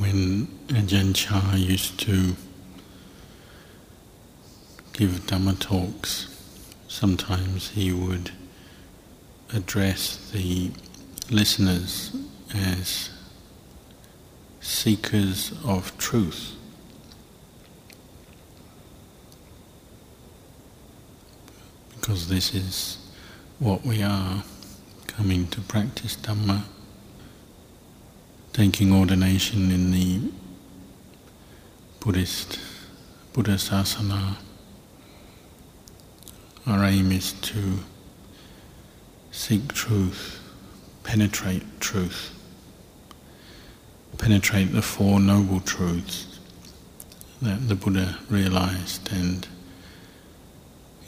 when Ajahn Chah used to give Dhamma talks, sometimes he would address the listeners as seekers of truth. Because this is what we are coming to practice Dhamma taking ordination in the Buddhist Buddha Sasana, our aim is to seek truth, penetrate truth, penetrate the Four Noble Truths that the Buddha realized and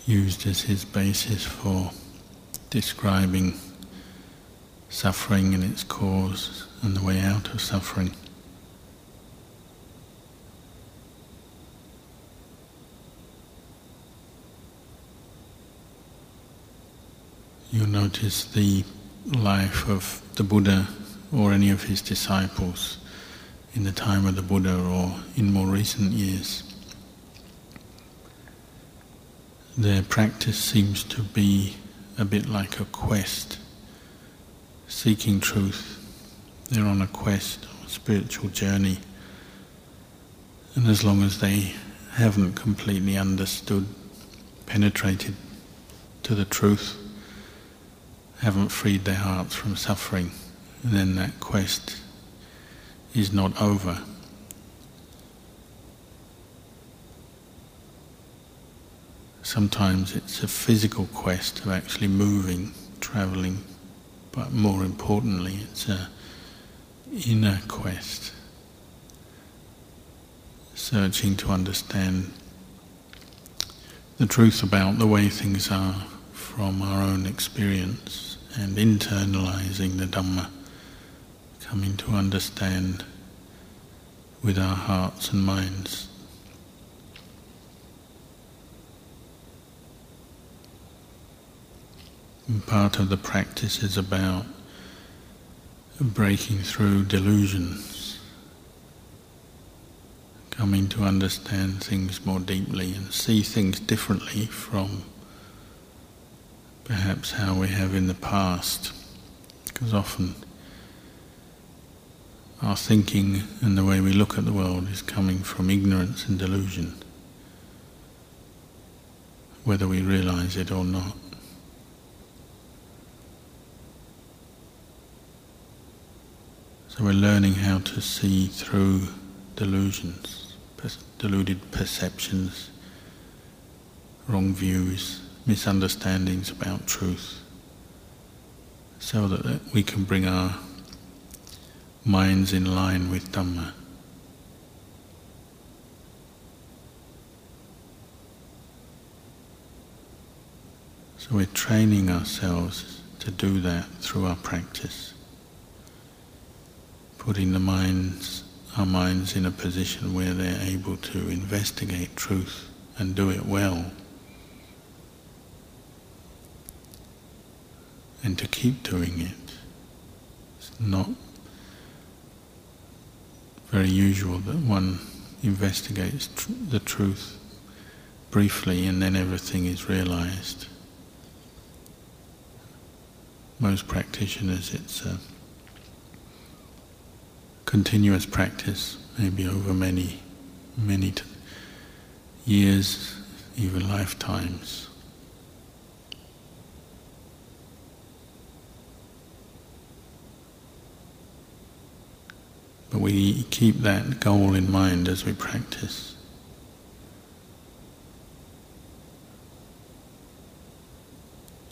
used as his basis for describing suffering and its cause and the way out of suffering. You'll notice the life of the Buddha or any of his disciples in the time of the Buddha or in more recent years. Their practice seems to be a bit like a quest, seeking truth they're on a quest, a spiritual journey. And as long as they haven't completely understood, penetrated to the truth, haven't freed their hearts from suffering, then that quest is not over. Sometimes it's a physical quest of actually moving, travelling, but more importantly, it's an inner quest, searching to understand the truth about the way things are from our own experience and internalizing the Dhamma, coming to understand with our hearts and minds. And part of the practice is about breaking through delusions, coming to understand things more deeply and see things differently from perhaps how we have in the past. Because often our thinking and the way we look at the world is coming from ignorance and delusion, whether we realize it or not. So we're learning how to see through delusions, deluded perceptions, wrong views, misunderstandings about truth, so that we can bring our minds in line with Dhamma. So we're training ourselves to do that through our practice putting the minds, our minds in a position where they're able to investigate truth and do it well. And to keep doing it. It's not very usual that one investigates tr- the truth briefly and then everything is realized. Most practitioners, it's a continuous practice, maybe over many, many t- years, even lifetimes. But we keep that goal in mind as we practice.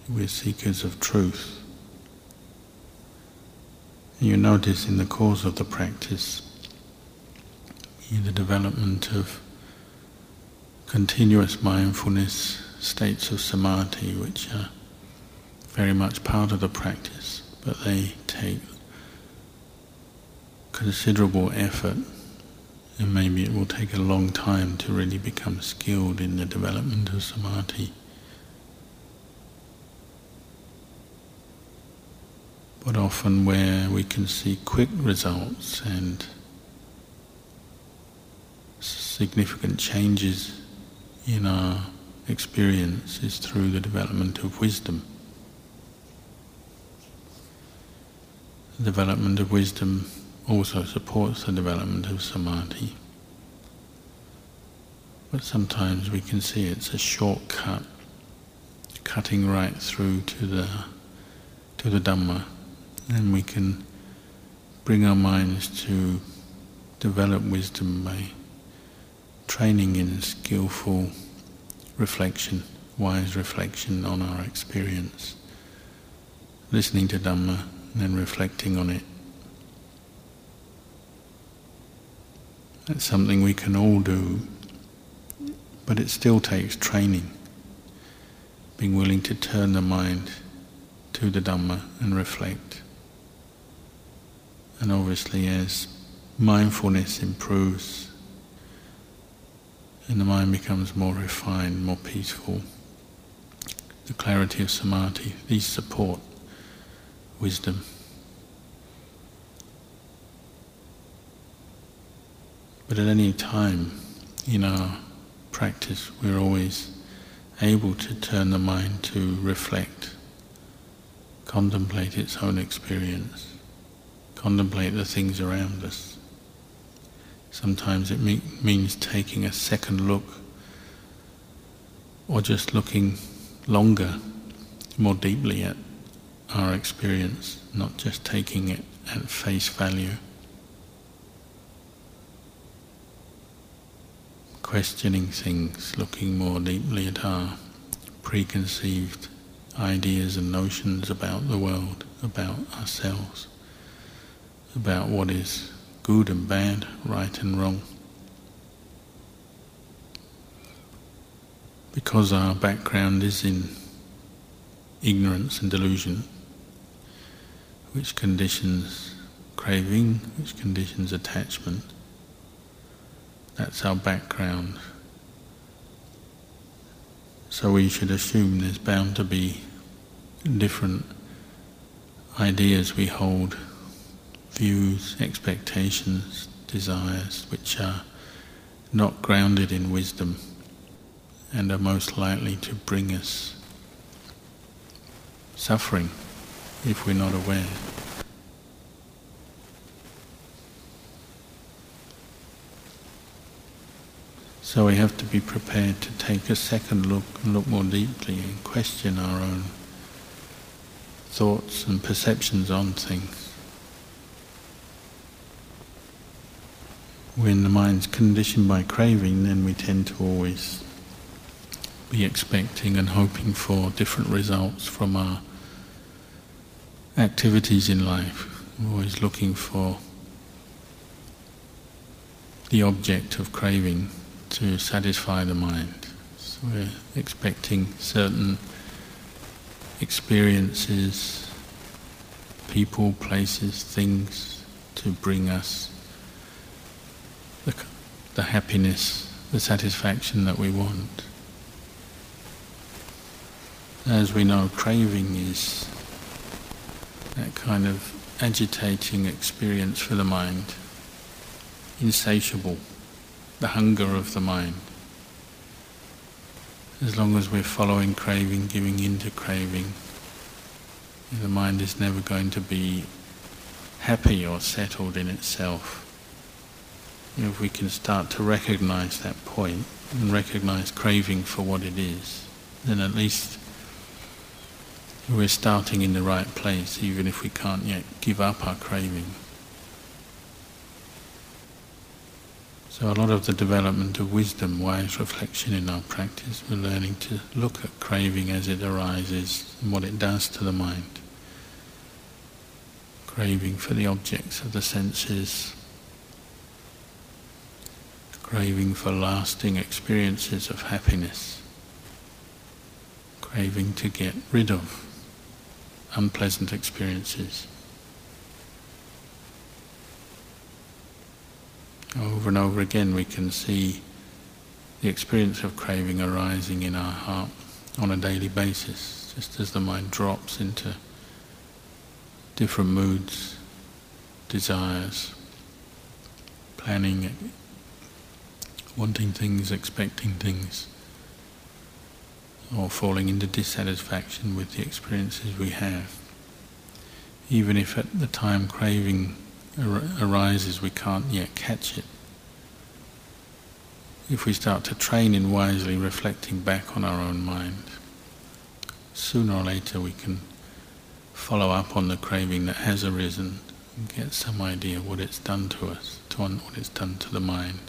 We're seekers of truth. You notice in the course of the practice the development of continuous mindfulness, states of samadhi, which are very much part of the practice, but they take considerable effort, and maybe it will take a long time to really become skilled in the development of samadhi. But often where we can see quick results and significant changes in our experience is through the development of wisdom. The development of wisdom also supports the development of samadhi. But sometimes we can see it's a shortcut, cutting right through to the to the Dhamma, and we can bring our minds to develop wisdom by training in skillful reflection, wise reflection on our experience, listening to Dhamma and then reflecting on it. That's something we can all do, but it still takes training, being willing to turn the mind to the Dhamma and reflect. And obviously, as mindfulness improves and the mind becomes more refined, more peaceful, the clarity of samadhi, these support wisdom. But at any time in our practice, we're always able to turn the mind to reflect, contemplate its own experience, contemplate the things around us. Sometimes it me- means taking a second look or just looking longer, more deeply at our experience, not just taking it at face value. Questioning things, looking more deeply at our preconceived ideas and notions about the world, about ourselves, about what is good and bad, right and wrong. Because our background is in ignorance and delusion, which conditions craving, which conditions attachment. That's our background. So we should assume there's bound to be different ideas we hold views, expectations, desires which are not grounded in wisdom and are most likely to bring us suffering if we're not aware. So we have to be prepared to take a second look and look more deeply and question our own thoughts and perceptions on things. When the mind's conditioned by craving, then we tend to always be expecting and hoping for different results from our activities in life. We're always looking for the object of craving to satisfy the mind. So we're expecting certain experiences, people, places, things to bring us the, the happiness, the satisfaction that we want. As we know, craving is that kind of agitating experience for the mind, insatiable, the hunger of the mind. As long as we're following craving, giving in to craving, the mind is never going to be happy or settled in itself if we can start to recognize that point and recognize craving for what it is, then at least we're starting in the right place, even if we can't yet give up our craving. So a lot of the development of wisdom, wise reflection in our practice, we're learning to look at craving as it arises and what it does to the mind. Craving for the objects of the senses, craving for lasting experiences of happiness, craving to get rid of unpleasant experiences. Over and over again we can see the experience of craving arising in our heart on a daily basis, just as the mind drops into different moods, desires, planning wanting things, expecting things, or falling into dissatisfaction with the experiences we have. Even if at the time craving ar- arises, we can't yet catch it. If we start to train in wisely reflecting back on our own mind, sooner or later we can follow up on the craving that has arisen and get some idea what it's done to us, to what it's done to the mind,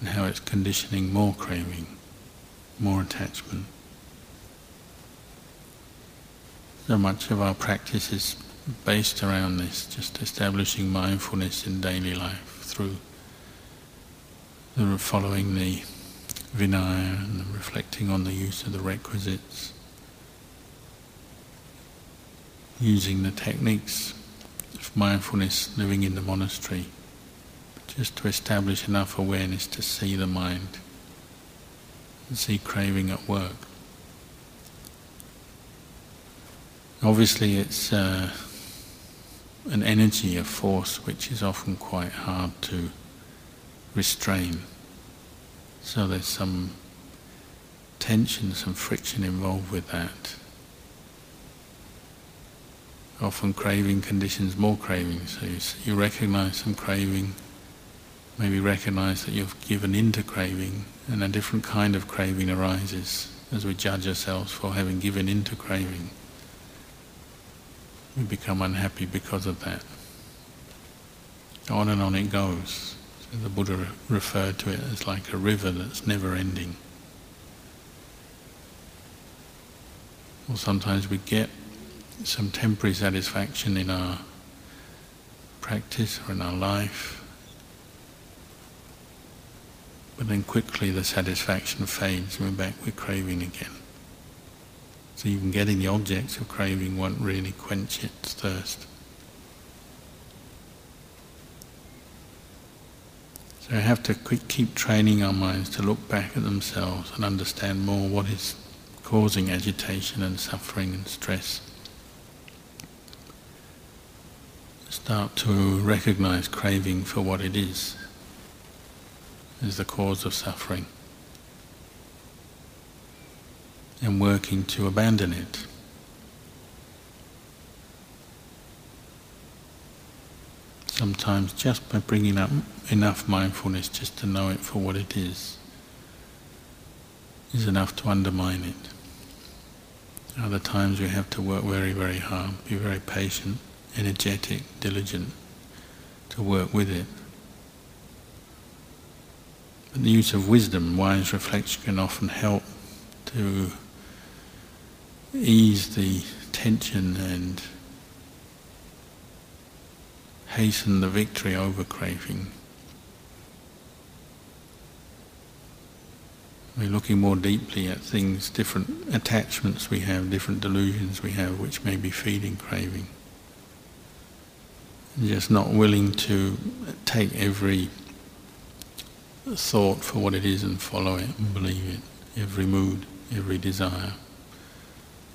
and how it's conditioning more craving, more attachment. So much of our practice is based around this, just establishing mindfulness in daily life through the following the Vinaya and the reflecting on the use of the requisites, using the techniques of mindfulness living in the monastery, just to establish enough awareness to see the mind see craving at work. Obviously, it's uh, an energy, a force, which is often quite hard to restrain. So there's some tension, some friction involved with that. Often craving conditions more craving, so you, you recognize some craving, maybe recognize that you've given into craving, and a different kind of craving arises as we judge ourselves for having given into craving. We become unhappy because of that. On and on it goes. So the Buddha referred to it as like a river that's never ending. Or sometimes we get some temporary satisfaction in our practice or in our life, but then quickly the satisfaction fades and we're back with craving again. So even getting the objects of craving won't really quench its thirst. So we have to keep training our minds to look back at themselves and understand more what is causing agitation and suffering and stress. Start to recognize craving for what it is, as the cause of suffering, and working to abandon it. sometimes just by bringing up enough mindfulness just to know it for what it is, is enough to undermine it. Other times we have to work very, very hard, be very patient, energetic, diligent to work with it. The use of wisdom, wise reflection can often help to ease the tension and hasten the victory over craving. We're looking more deeply at things, different attachments we have, different delusions we have, which may be feeding craving. Just not willing to take every thought for what it is and follow it and believe it, every mood, every desire.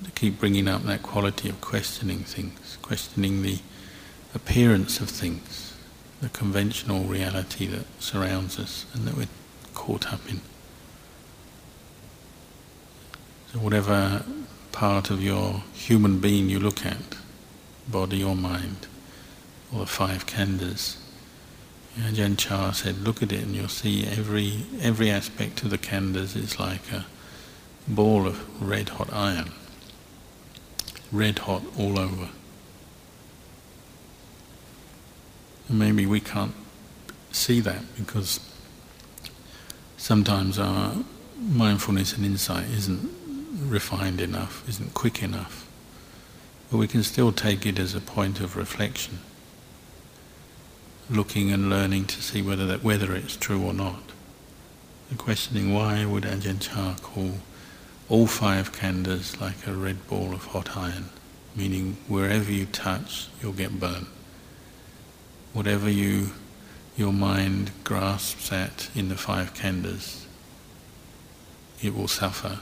To keep bringing up that quality of questioning things, questioning the appearance of things, the conventional reality that surrounds us and that we're caught up in. So whatever part of your human being you look at, body or mind, or the five khandhas, Ajahn Chah said, look at it and you'll see every every aspect of the khandhas is like a ball of red hot iron. Red hot all over. maybe we can't see that because sometimes our mindfulness and insight isn't refined enough, isn't quick enough. But we can still take it as a point of reflection, looking and learning to see whether that whether it's true or not. And questioning why would Ajahn Chah call all five khandhas like a red ball of hot iron, meaning wherever you touch, you'll get burnt whatever you your mind grasps at in the five khandhas, it will suffer.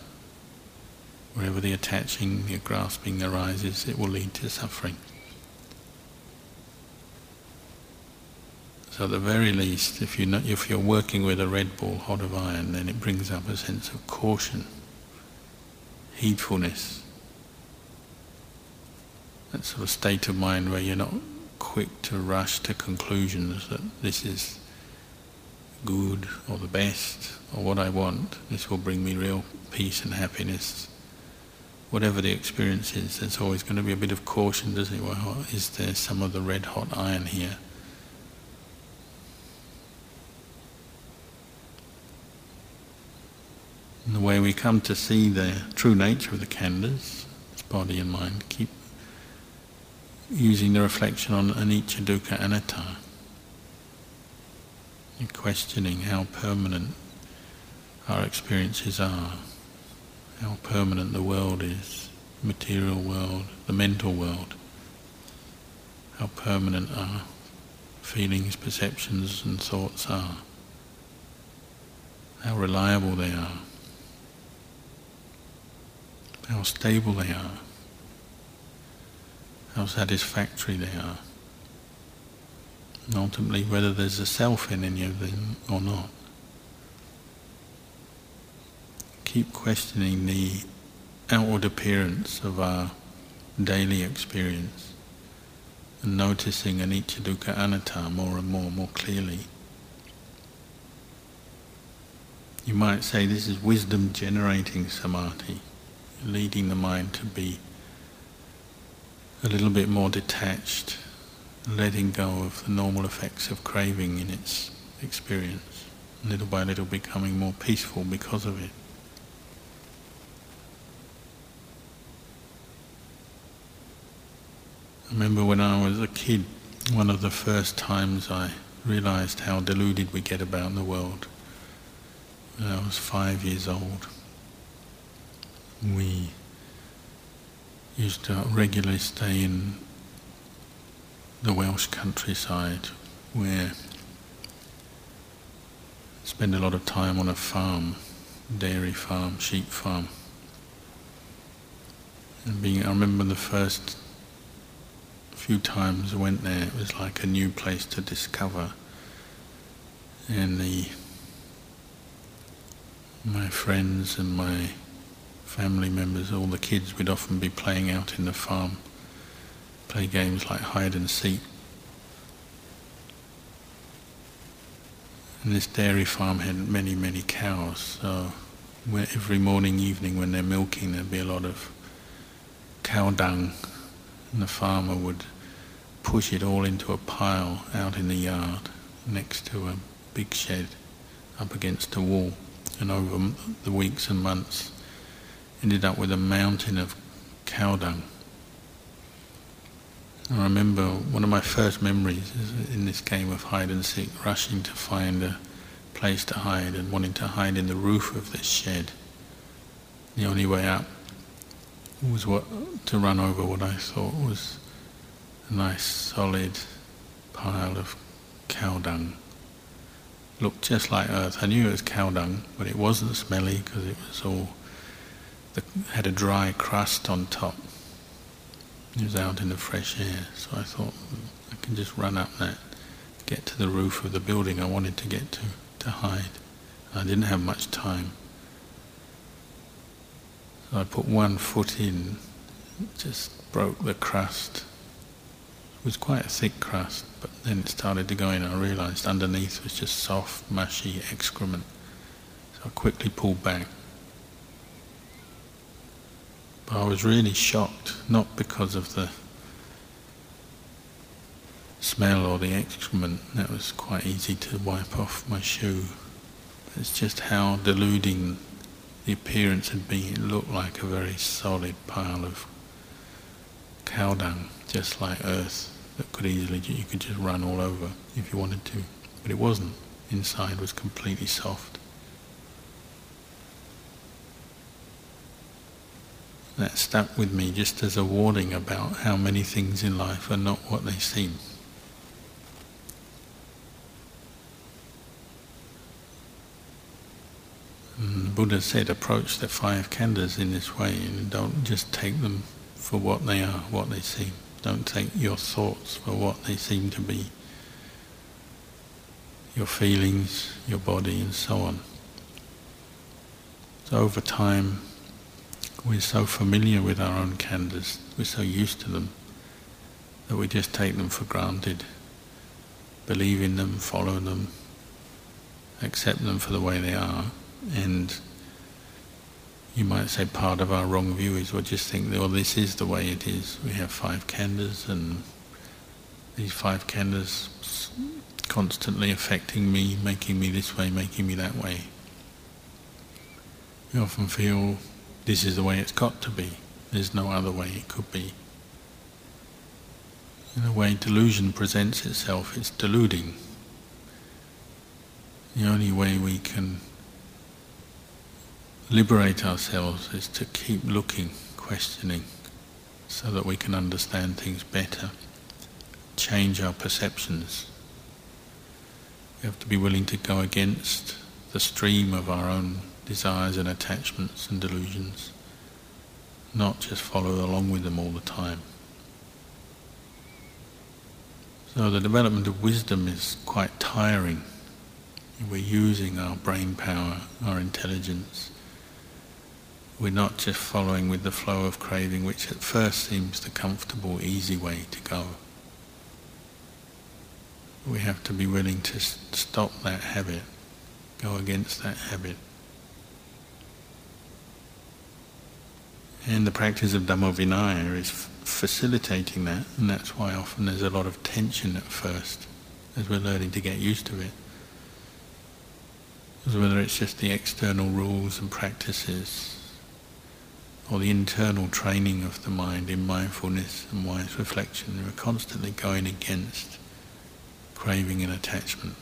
Wherever the attaching, the grasping arises, it will lead to suffering. So at the very least, if, you know, if you're working with a red ball hot of iron, then it brings up a sense of caution, heedfulness. That sort of state of mind where you're not quick to rush to conclusions that this is good or the best or what I want, this will bring me real peace and happiness. Whatever the experience is, there's always going to be a bit of caution, doesn't it? Well, is there some of the red hot iron here? The way we come to see the true nature of the khandhas, body and mind, keep using the reflection on anicca, dukkha, anatta. And questioning how permanent our experiences are, how permanent the world is, material world, the mental world, how permanent our feelings, perceptions and thoughts are, how reliable they are, how stable they are, how satisfactory they are and ultimately whether there's a self in any of them or not. Keep questioning the outward appearance of our daily experience and noticing anicca dukkha anatta more and more, more clearly. You might say this is wisdom generating samadhi, leading the mind to be a little bit more detached letting go of the normal effects of craving in its experience, little by little becoming more peaceful because of it. I remember when I was a kid, one of the first times I realized how deluded we get about the world. I was five years old, we used to regularly stay in the Welsh countryside where spend a lot of time on a farm, dairy farm, sheep farm. And being, I remember the first few times I went there, it was like a new place to discover. And the my friends and my family members, all the kids, would often be playing out in the farm play games like hide and seek. And this dairy farm had many, many cows, so every morning, evening when they're milking, there'd be a lot of cow dung, and the farmer would push it all into a pile out in the yard next to a big shed up against a wall. And over the weeks and months, ended up with a mountain of cow dung. I remember one of my first memories is in this game of hide and seek, rushing to find a place to hide and wanting to hide in the roof of this shed. The only way up was what to run over what I thought was a nice solid pile of cow dung. Looked just like earth. I knew it was cow dung, but it wasn't smelly because it was all the, had a dry crust on top. It was out in the fresh air, so I thought hmm, I can just run up that, get to the roof of the building I wanted to get to, to hide. I didn't have much time. So I put one foot in, just broke the crust. It was quite a thick crust, but then it started to go in. I realized underneath was just soft, mushy excrement. So I quickly pulled back. I was really shocked, not because of the smell or the excrement, that was quite easy to wipe off my shoe. It's just how deluding the appearance had been. It looked like a very solid pile of cow dung, just like earth, that could easily, you could just run all over if you wanted to. But it wasn't. Inside was completely soft. That stuck with me just as a warning about how many things in life are not what they seem. And Buddha said, approach the five khandhas in this way and don't just take them for what they are, what they seem. Don't take your thoughts for what they seem to be. your feelings, your body, and so on. So over time, we're so familiar with our own khandhas, we're so used to them, that we just take them for granted, believe in them, follow them, accept them for the way they are, and you might say part of our wrong view is we just think, well, this is the way it is. We have five khandhas, and these five khandhas constantly affecting me, making me this way, making me that way. We often feel this is the way it's got to be. There's no other way it could be. In the way, delusion presents itself, it's deluding. The only way we can liberate ourselves is to keep looking, questioning, so that we can understand things better, change our perceptions. We have to be willing to go against the stream of our own desires and attachments and delusions, not just follow along with them all the time. So the development of wisdom is quite tiring. We're using our brain power, our intelligence. We're not just following with the flow of craving, which at first seems the comfortable, easy way to go. We have to be willing to stop that habit, go against that habit. And the practice of Dhamma Vinaya is facilitating that, and that's why often there's a lot of tension at first as we're learning to get used to it. Whether it's just the external rules and practices or the internal training of the mind in mindfulness and wise reflection, we're constantly going against craving and attachment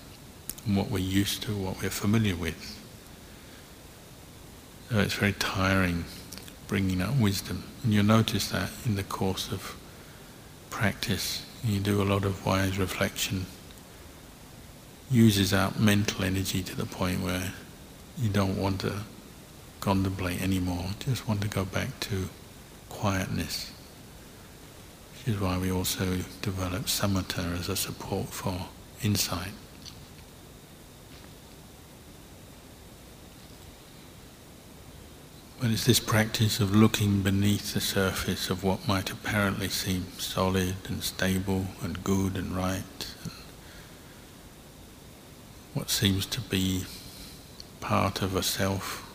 and what we're used to, what we're familiar with. So it's very tiring bringing up wisdom. And you'll notice that in the course of practice, you do a lot of wise reflection, uses up mental energy to the point where you don't want to contemplate anymore, just want to go back to quietness. Which is why we also develop samatha as a support for insight. But it's this practice of looking beneath the surface of what might apparently seem solid and stable and good and right, and what seems to be part of a self,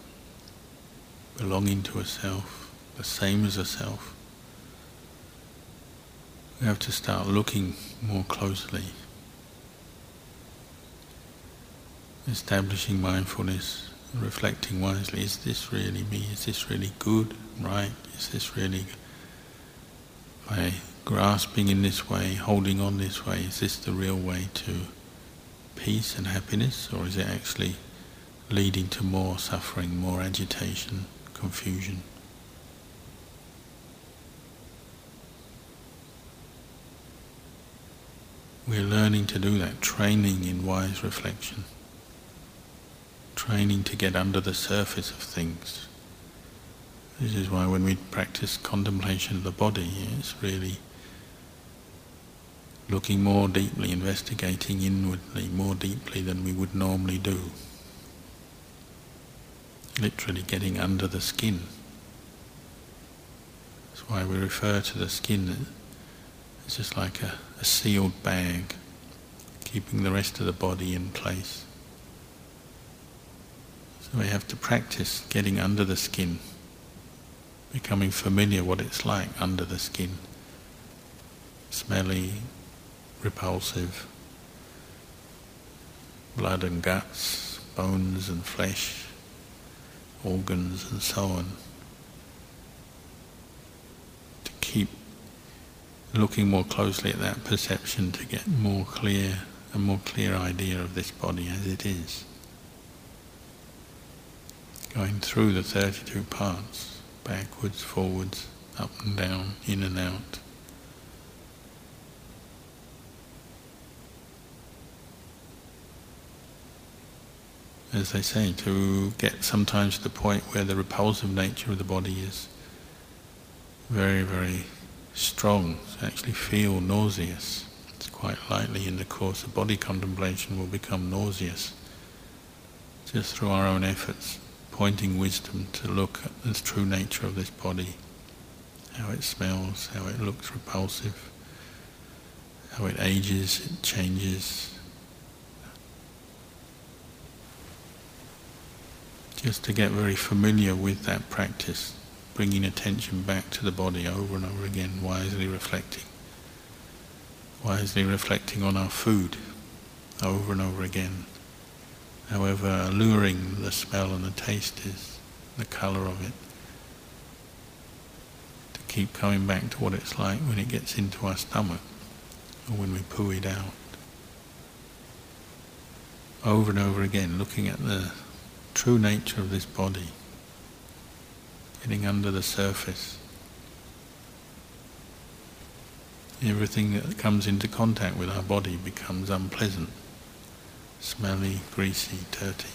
belonging to a self, the same as a self. We have to start looking more closely, establishing mindfulness reflecting wisely, is this really me? Is this really good, right? Is this really, by grasping in this way, holding on this way, is this the real way to peace and happiness, or is it actually leading to more suffering, more agitation, confusion? We're learning to do that, training in wise reflection training to get under the surface of things. This is why when we practice contemplation of the body, it's really looking more deeply, investigating inwardly more deeply than we would normally do. Literally getting under the skin. That's why we refer to the skin as just like a, a sealed bag, keeping the rest of the body in place. So we have to practice getting under the skin, becoming familiar what it's like under the skin. Smelly, repulsive, blood and guts, bones and flesh, organs and so on. To keep looking more closely at that perception to get more clear, a more clear idea of this body as it is going through the 32 parts, backwards, forwards, up and down, in and out. As they say, to get sometimes to the point where the repulsive nature of the body is very, very strong, to actually feel nauseous, It's quite likely in the course of body contemplation will become nauseous just through our own efforts, pointing wisdom to look at the true nature of this body, how it smells, how it looks repulsive, how it ages, it changes. Just to get very familiar with that practice, bringing attention back to the body over and over again, wisely reflecting. Wisely reflecting on our food over and over again however alluring the smell and the taste is, the colour of it. To keep coming back to what it's like when it gets into our stomach or when we poo it out. Over and over again, looking at the true nature of this body, getting under the surface. Everything that comes into contact with our body becomes unpleasant smelly, greasy, dirty.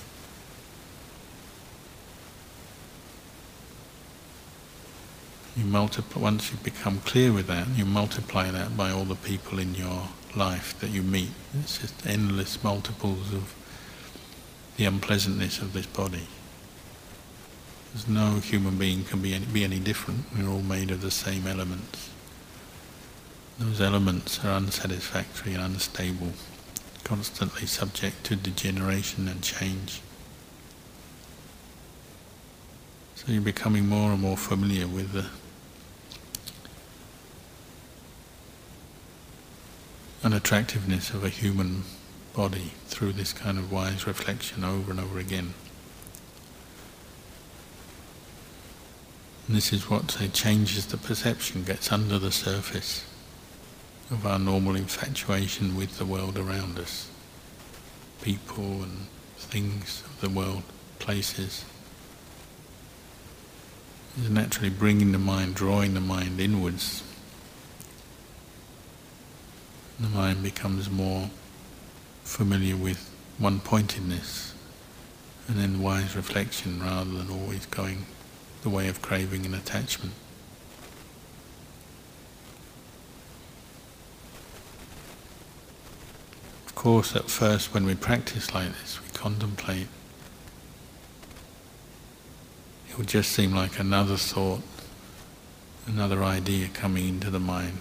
You multiply, once you become clear with that, you multiply that by all the people in your life that you meet. It's just endless multiples of the unpleasantness of this body. There's no human being can be any, be any different. We're all made of the same elements. Those elements are unsatisfactory and unstable constantly subject to degeneration and change. So you're becoming more and more familiar with the unattractiveness of a human body through this kind of wise reflection over and over again. And this is what say changes the perception, gets under the surface of our normal infatuation with the world around us, people and things of the world, places. Is naturally bringing the mind, drawing the mind inwards. The mind becomes more familiar with one-pointedness and then wise reflection rather than always going the way of craving and attachment. Course, at first, when we practice like this, we contemplate. It would just seem like another thought, another idea coming into the mind.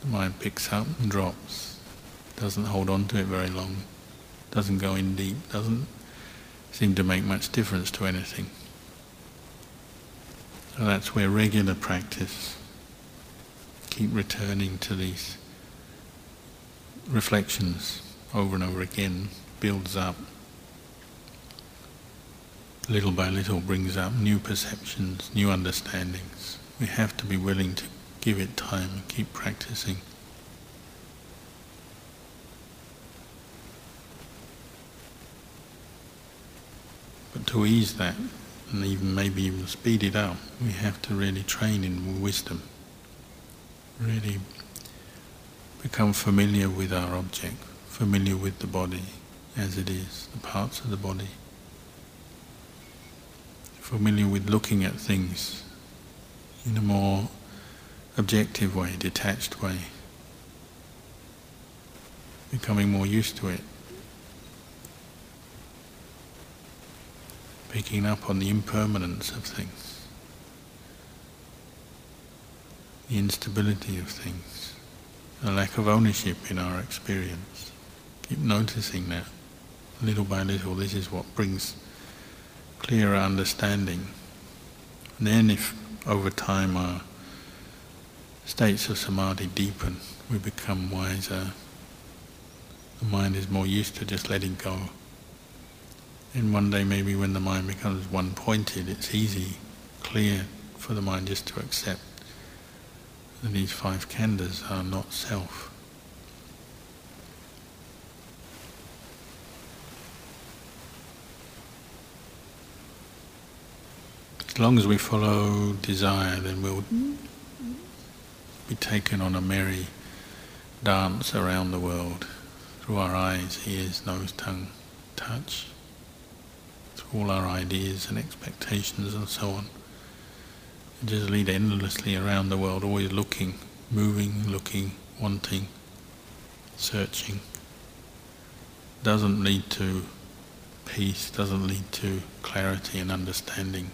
The mind picks up and drops, doesn't hold on to it very long, doesn't go in deep, doesn't seem to make much difference to anything. So that's where regular practice, keep returning to these reflections over and over again builds up, little by little brings up new perceptions, new understandings. We have to be willing to give it time and keep practicing. But to ease that, and even maybe even speed it up, we have to really train in wisdom. Really become familiar with our object familiar with the body as it is, the parts of the body. Familiar with looking at things in a more objective way, detached way. Becoming more used to it. Picking up on the impermanence of things. The instability of things. The lack of ownership in our experience. Keep noticing that little by little. This is what brings clearer understanding. And then, if over time our states of samadhi deepen, we become wiser. The mind is more used to just letting go. And one day, maybe when the mind becomes one-pointed, it's easy, clear for the mind just to accept that these five khandhas are not self. As long as we follow desire, then we'll be taken on a merry dance around the world through our eyes, ears, nose, tongue, touch, through all our ideas and expectations and so on. And just lead endlessly around the world, always looking, moving, looking, wanting, searching, doesn't lead to peace, doesn't lead to clarity and understanding.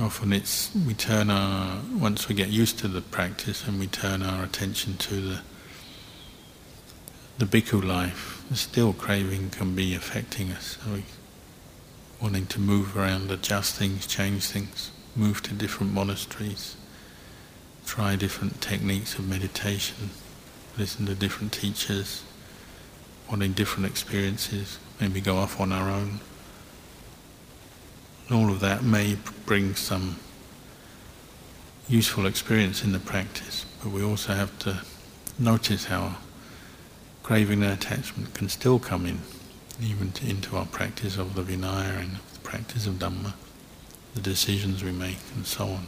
Often it's we turn our once we get used to the practice and we turn our attention to the the bhikkhu life, still craving can be affecting us. So we wanting to move around, adjust things, change things, move to different monasteries, try different techniques of meditation, listen to different teachers, wanting different experiences, maybe go off on our own all of that may bring some useful experience in the practice, but we also have to notice how craving and attachment can still come in, even to, into our practice of the Vinaya and the practice of Dhamma, the decisions we make, and so on.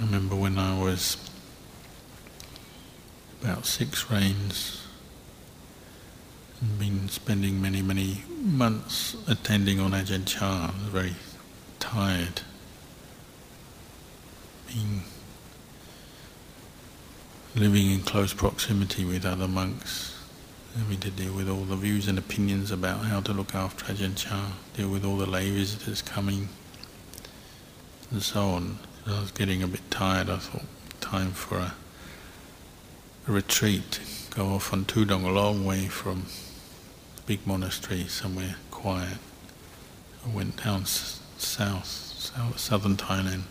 I remember when I was about six rains been spending many, many months attending on Ajahn Chah. Very tired. Being living in close proximity with other monks, having to deal with all the views and opinions about how to look after Ajahn Chah, deal with all the lay visitors coming, and so on. I was getting a bit tired. I thought, time for a, a retreat. Go off on Tudong, a long way from big monastery somewhere quiet. I went down south, south, southern Thailand,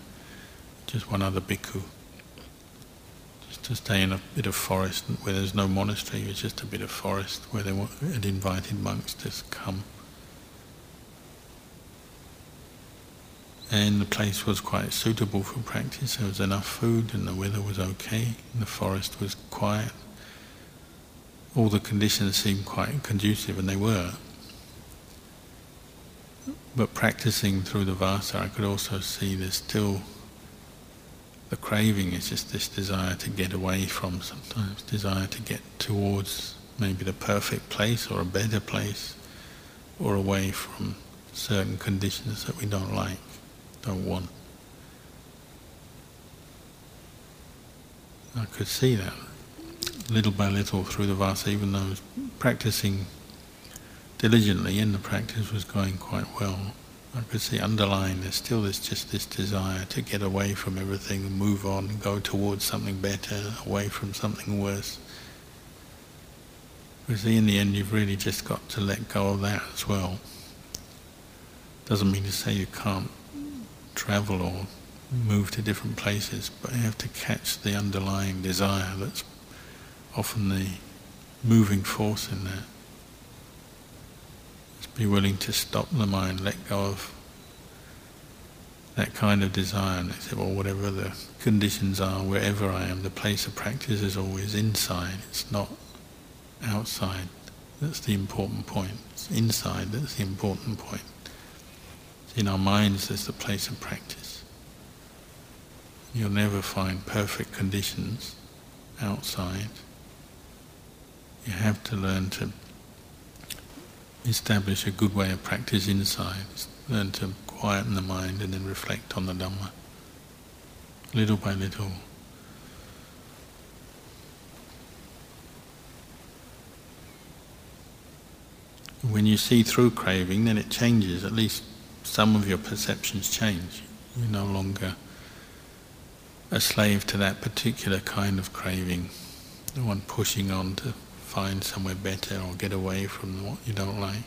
just one other bhikkhu, just to stay in a bit of forest where there's no monastery, it was just a bit of forest where they had invited monks to come. And the place was quite suitable for practice. There was enough food and the weather was okay. The forest was quiet all the conditions seemed quite conducive, and they were. But practicing through the vasa, I could also see there's still the craving is just this desire to get away from sometimes, desire to get towards maybe the perfect place or a better place, or away from certain conditions that we don't like, don't want. I could see that little by little through the vasa, even though I was practicing diligently and the practice was going quite well, I could see underlying there's still this just this desire to get away from everything move on go towards something better, away from something worse. Because in the end you've really just got to let go of that as well. Doesn't mean to say you can't travel or move to different places, but you have to catch the underlying desire that's often the moving force in that. Just be willing to stop the mind, let go of that kind of desire and say, well, whatever the conditions are, wherever I am, the place of practice is always inside, it's not outside. That's the important point. It's inside that's the important point. In our minds there's the place of practice. You'll never find perfect conditions outside. You have to learn to establish a good way of practice inside, learn to quieten the mind and then reflect on the Dhamma, little by little. When you see through craving, then it changes, at least some of your perceptions change. You're no longer a slave to that particular kind of craving, the one pushing on to find somewhere better or get away from what you don't like.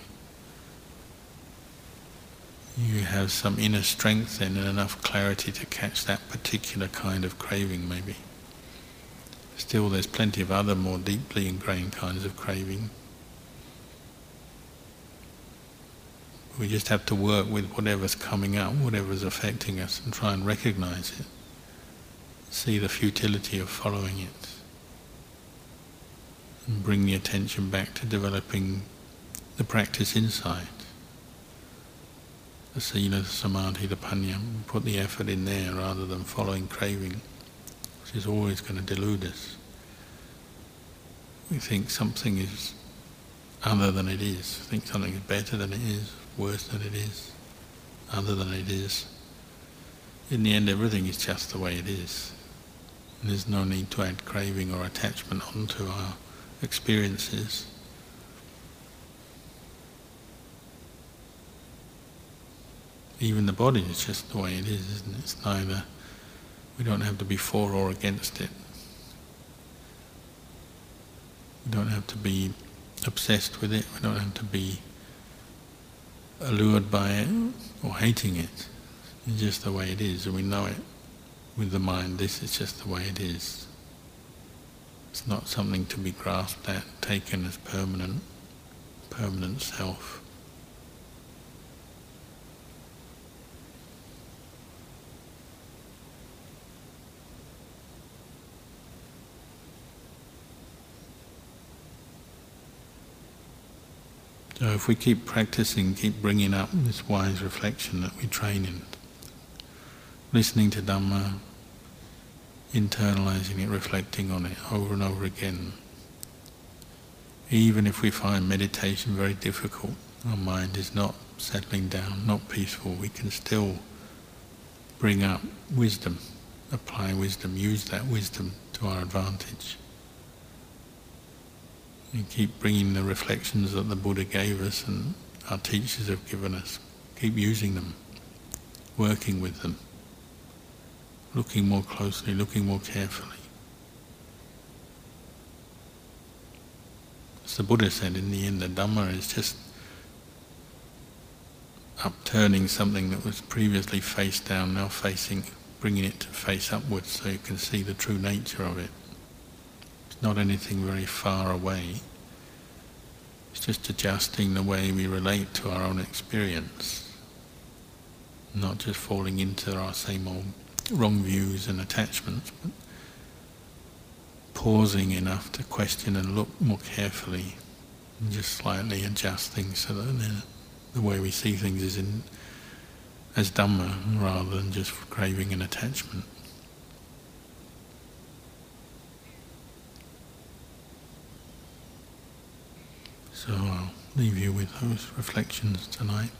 You have some inner strength then and enough clarity to catch that particular kind of craving maybe. Still there's plenty of other more deeply ingrained kinds of craving. We just have to work with whatever's coming up, whatever's affecting us and try and recognize it. See the futility of following it and bring the attention back to developing the practice inside. The sila, the samadhi, the panya, put the effort in there rather than following craving, which is always going to delude us. We think something is other than it is, think something is better than it is, worse than it is, other than it is. In the end, everything is just the way it is. There's no need to add craving or attachment onto our experiences. Even the body is just the way it is, isn't it? It's neither, we don't have to be for or against it. We don't have to be obsessed with it, we don't have to be allured by it or hating it. It's just the way it is, and we know it with the mind. This is just the way it is. It's not something to be grasped at, taken as permanent, permanent self. So if we keep practicing, keep bringing up this wise reflection that we train in, listening to Dhamma, internalizing it, reflecting on it over and over again, even if we find meditation very difficult, our mind is not settling down, not peaceful, we can still bring up wisdom, apply wisdom, use that wisdom to our advantage. And keep bringing the reflections that the Buddha gave us and our teachers have given us. Keep using them, working with them, looking more closely, looking more carefully. As the Buddha said, in the end, the Dhamma is just upturning something that was previously face down, now facing, bringing it to face upwards so you can see the true nature of it. It's not anything very far away. It's just adjusting the way we relate to our own experience. Not just falling into our same old wrong views and attachments, but pausing enough to question and look more carefully and just slightly adjust things so that the, way we see things is in as Dhamma rather than just craving and attachment. So I'll leave you with those reflections tonight.